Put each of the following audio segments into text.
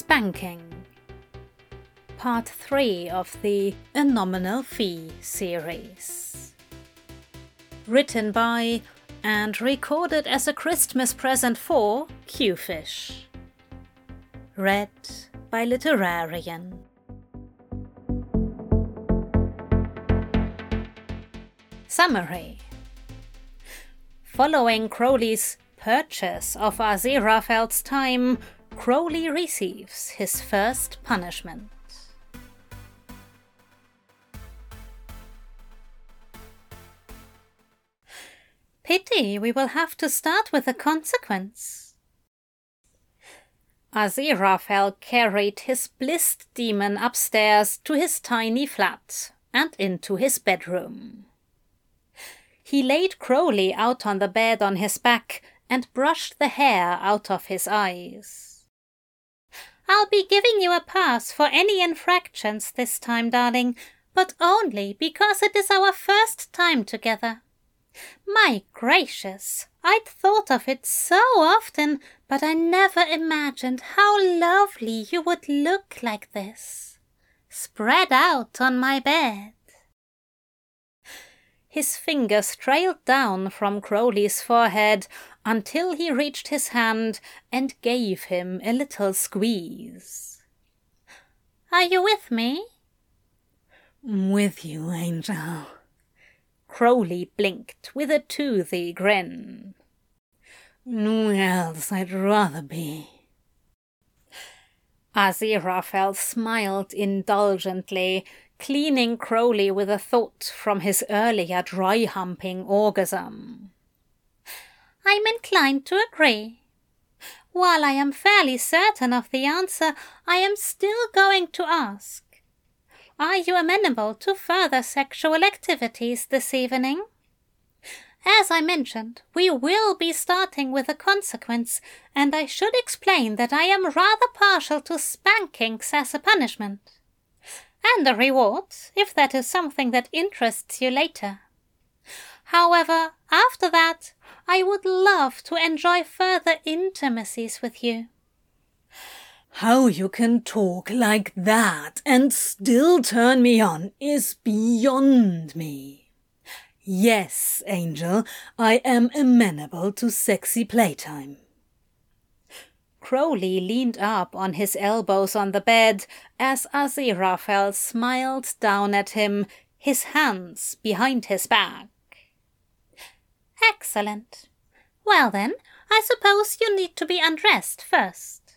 Spanking. Part 3 of the A Nominal Fee series. Written by and recorded as a Christmas present for Qfish. Read by Literarian. Summary Following Crowley's purchase of Aziraphale's time, Crowley receives his first punishment. Pity we will have to start with a consequence. Aziraphale carried his blissed demon upstairs to his tiny flat and into his bedroom. He laid Crowley out on the bed on his back and brushed the hair out of his eyes. I'll be giving you a pass for any infractions this time, darling, but only because it is our first time together. My gracious, I'd thought of it so often, but I never imagined how lovely you would look like this, spread out on my bed. His fingers trailed down from Crowley's forehead until he reached his hand and gave him a little squeeze. Are you with me? With you, Angel. Crowley blinked with a toothy grin. Nowhere else I'd rather be. Aziraphale smiled indulgently, cleaning Crowley with a thought from his earlier dry humping orgasm. I'm inclined to agree. While I am fairly certain of the answer, I am still going to ask. Are you amenable to further sexual activities this evening? As I mentioned, we will be starting with a consequence, and I should explain that I am rather partial to spankings as a punishment. And a reward, if that is something that interests you later. However, after that, I would love to enjoy further intimacies with you. How you can talk like that and still turn me on is beyond me. Yes, Angel, I am amenable to sexy playtime. Crowley leaned up on his elbows on the bed as Aziraphale smiled down at him, his hands behind his back. Excellent. Well then, I suppose you need to be undressed first.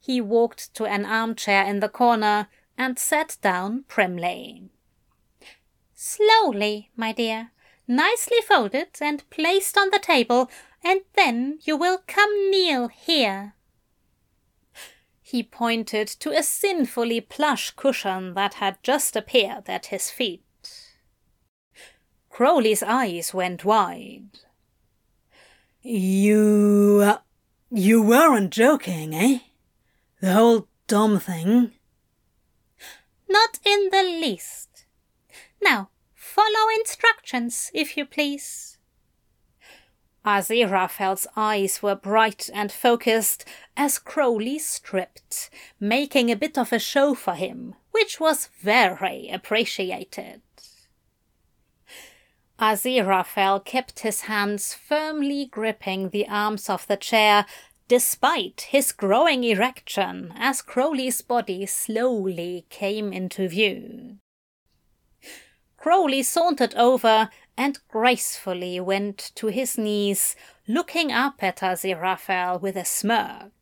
He walked to an armchair in the corner and sat down primly. Slowly, my dear, nicely folded and placed on the table, and then you will come kneel here. He pointed to a sinfully plush cushion that had just appeared at his feet. Crowley's eyes went wide. You. Uh, you weren't joking, eh? The whole Dom thing? Not in the least. Now, follow instructions, if you please. Aziraphale's eyes were bright and focused as Crowley stripped, making a bit of a show for him, which was very appreciated. Aziraphale kept his hands firmly gripping the arms of the chair, despite his growing erection as Crowley's body slowly came into view. Crowley sauntered over and gracefully went to his knees, looking up at Aziraphale with a smirk.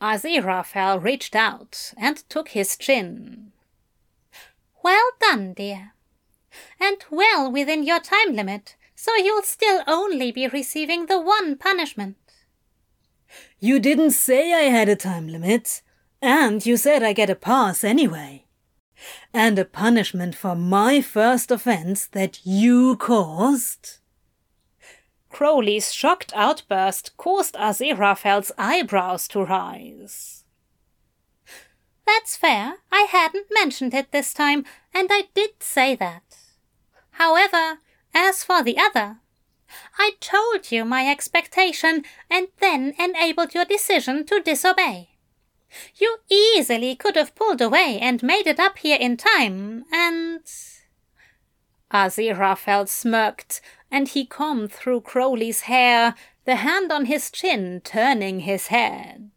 Aziraphale reached out and took his chin. Well done, dear and well within your time limit, so you'll still only be receiving the one punishment. You didn't say I had a time limit, and you said I get a pass anyway. And a punishment for my first offense that you caused? Crowley's shocked outburst caused Aziraphale's eyebrows to rise. That's fair. I hadn't mentioned it this time, and I did say that. However, as for the other, I told you my expectation and then enabled your decision to disobey. You easily could have pulled away and made it up here in time, and. Aziraphale smirked, and he combed through Crowley's hair, the hand on his chin turning his head.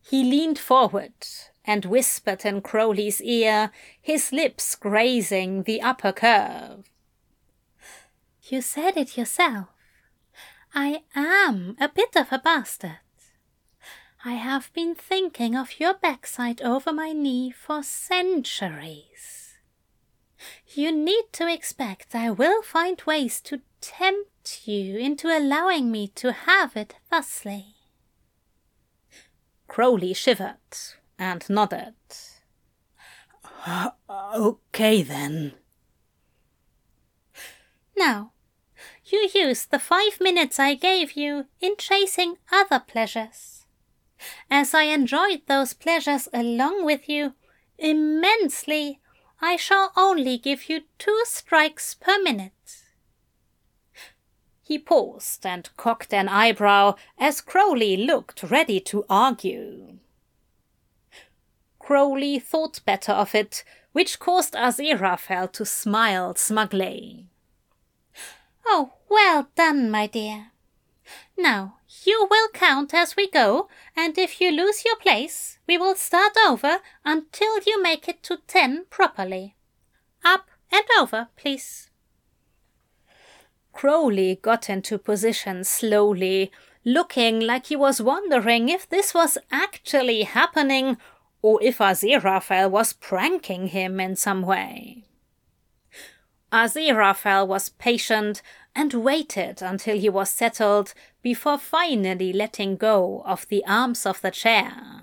He leaned forward and whispered in Crowley's ear, his lips grazing the upper curve. You said it yourself. I am a bit of a bastard. I have been thinking of your backside over my knee for centuries. You need to expect I will find ways to tempt you into allowing me to have it thusly. Crowley shivered and nodded. Uh, okay then. Now, you used the five minutes I gave you in chasing other pleasures. As I enjoyed those pleasures along with you immensely, I shall only give you two strikes per minute. He paused and cocked an eyebrow as Crowley looked ready to argue. Crowley thought better of it, which caused Aziraphale to smile smugly. Oh, well done, my dear. Now, you will count as we go, and if you lose your place, we will start over until you make it to ten properly. Up and over, please. Crowley got into position slowly, looking like he was wondering if this was actually happening or if Aziraphale was pranking him in some way. Aziraphale was patient and waited until he was settled before finally letting go of the arms of the chair.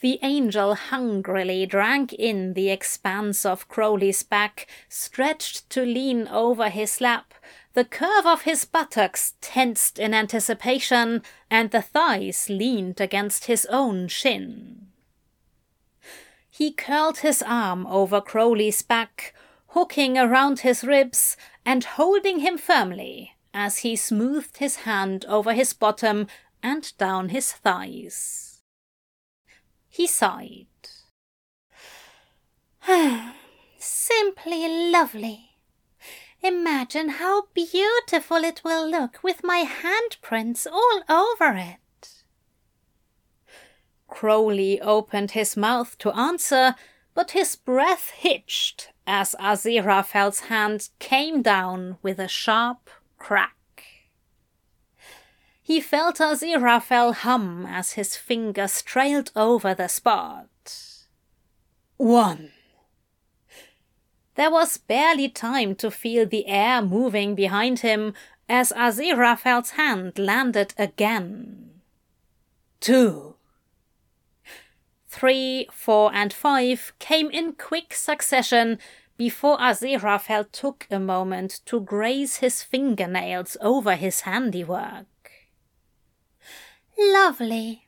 The angel hungrily drank in the expanse of Crowley's back, stretched to lean over his lap, the curve of his buttocks tensed in anticipation, and the thighs leaned against his own shin. He curled his arm over Crowley's back, hooking around his ribs and holding him firmly as he smoothed his hand over his bottom and down his thighs. He sighed. Simply lovely. Imagine how beautiful it will look with my handprints all over it. Crowley opened his mouth to answer, but his breath hitched as Aziraphale's hand came down with a sharp crack. He felt Aziraphale hum as his fingers trailed over the spot. One. There was barely time to feel the air moving behind him as Aziraphale's hand landed again. Two. Three, four, and five came in quick succession before Aziraphale took a moment to graze his fingernails over his handiwork. Lovely.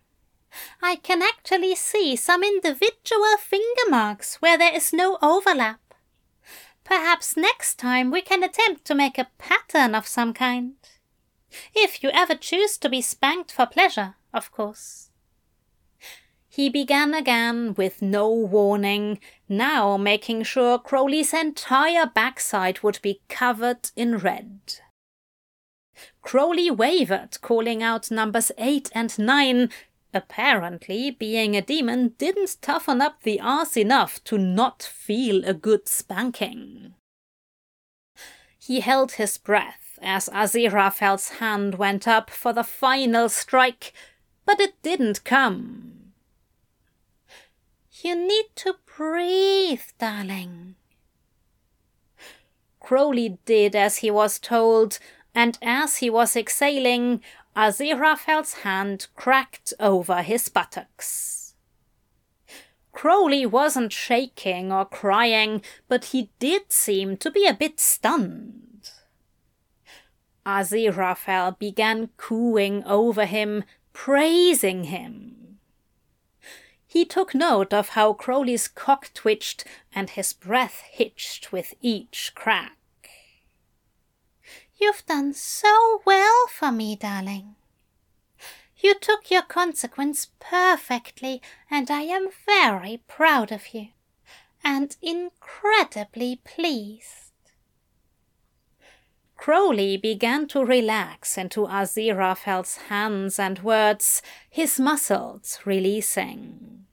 I can actually see some individual finger marks where there is no overlap. Perhaps next time we can attempt to make a pattern of some kind. If you ever choose to be spanked for pleasure, of course. He began again with no warning, now making sure Crowley's entire backside would be covered in red. Crowley wavered, calling out numbers eight and nine. Apparently, being a demon didn't toughen up the arse enough to not feel a good spanking. He held his breath as Aziraphale's hand went up for the final strike, but it didn't come. You need to breathe, darling. Crowley did as he was told, and as he was exhaling, Aziraphale's hand cracked over his buttocks. Crowley wasn't shaking or crying, but he did seem to be a bit stunned. Aziraphale began cooing over him, praising him. He took note of how Crowley's cock twitched and his breath hitched with each crack. You've done so well for me, darling. You took your consequence perfectly, and I am very proud of you, and incredibly pleased. Crowley began to relax into Aziraphale's hands and words, his muscles releasing.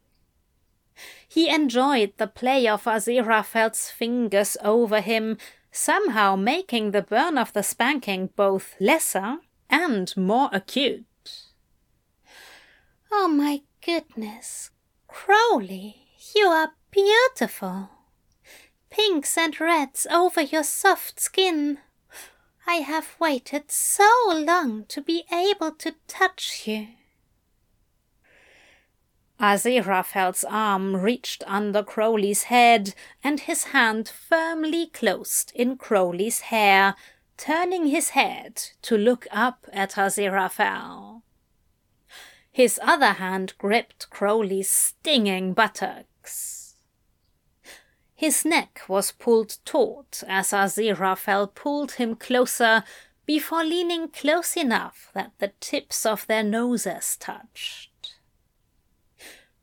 He enjoyed the play of Aziraphale's fingers over him, somehow making the burn of the spanking both lesser and more acute. Oh my goodness, Crowley, you are beautiful. Pinks and reds over your soft skin. I have waited so long to be able to touch you. Aziraphale's arm reached under Crowley's head, and his hand firmly closed in Crowley's hair, turning his head to look up at Aziraphale. His other hand gripped Crowley's stinging buttocks. His neck was pulled taut as Aziraphale pulled him closer before leaning close enough that the tips of their noses touched.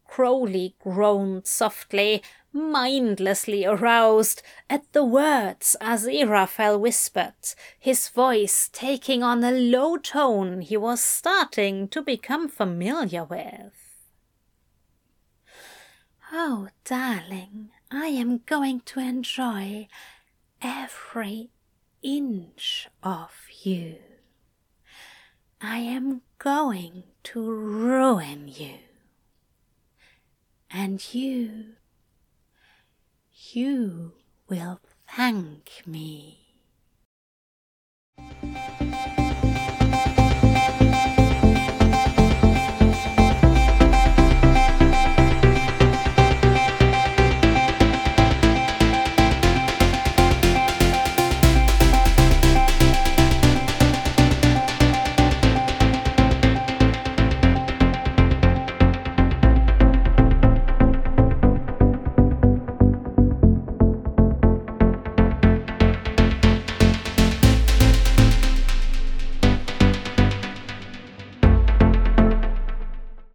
Crowley groaned softly, mindlessly aroused at the words Aziraphale whispered, his voice taking on a low tone he was starting to become familiar with. Oh, darling, I am going to enjoy every inch of you. I am going to ruin you and you, you will thank me.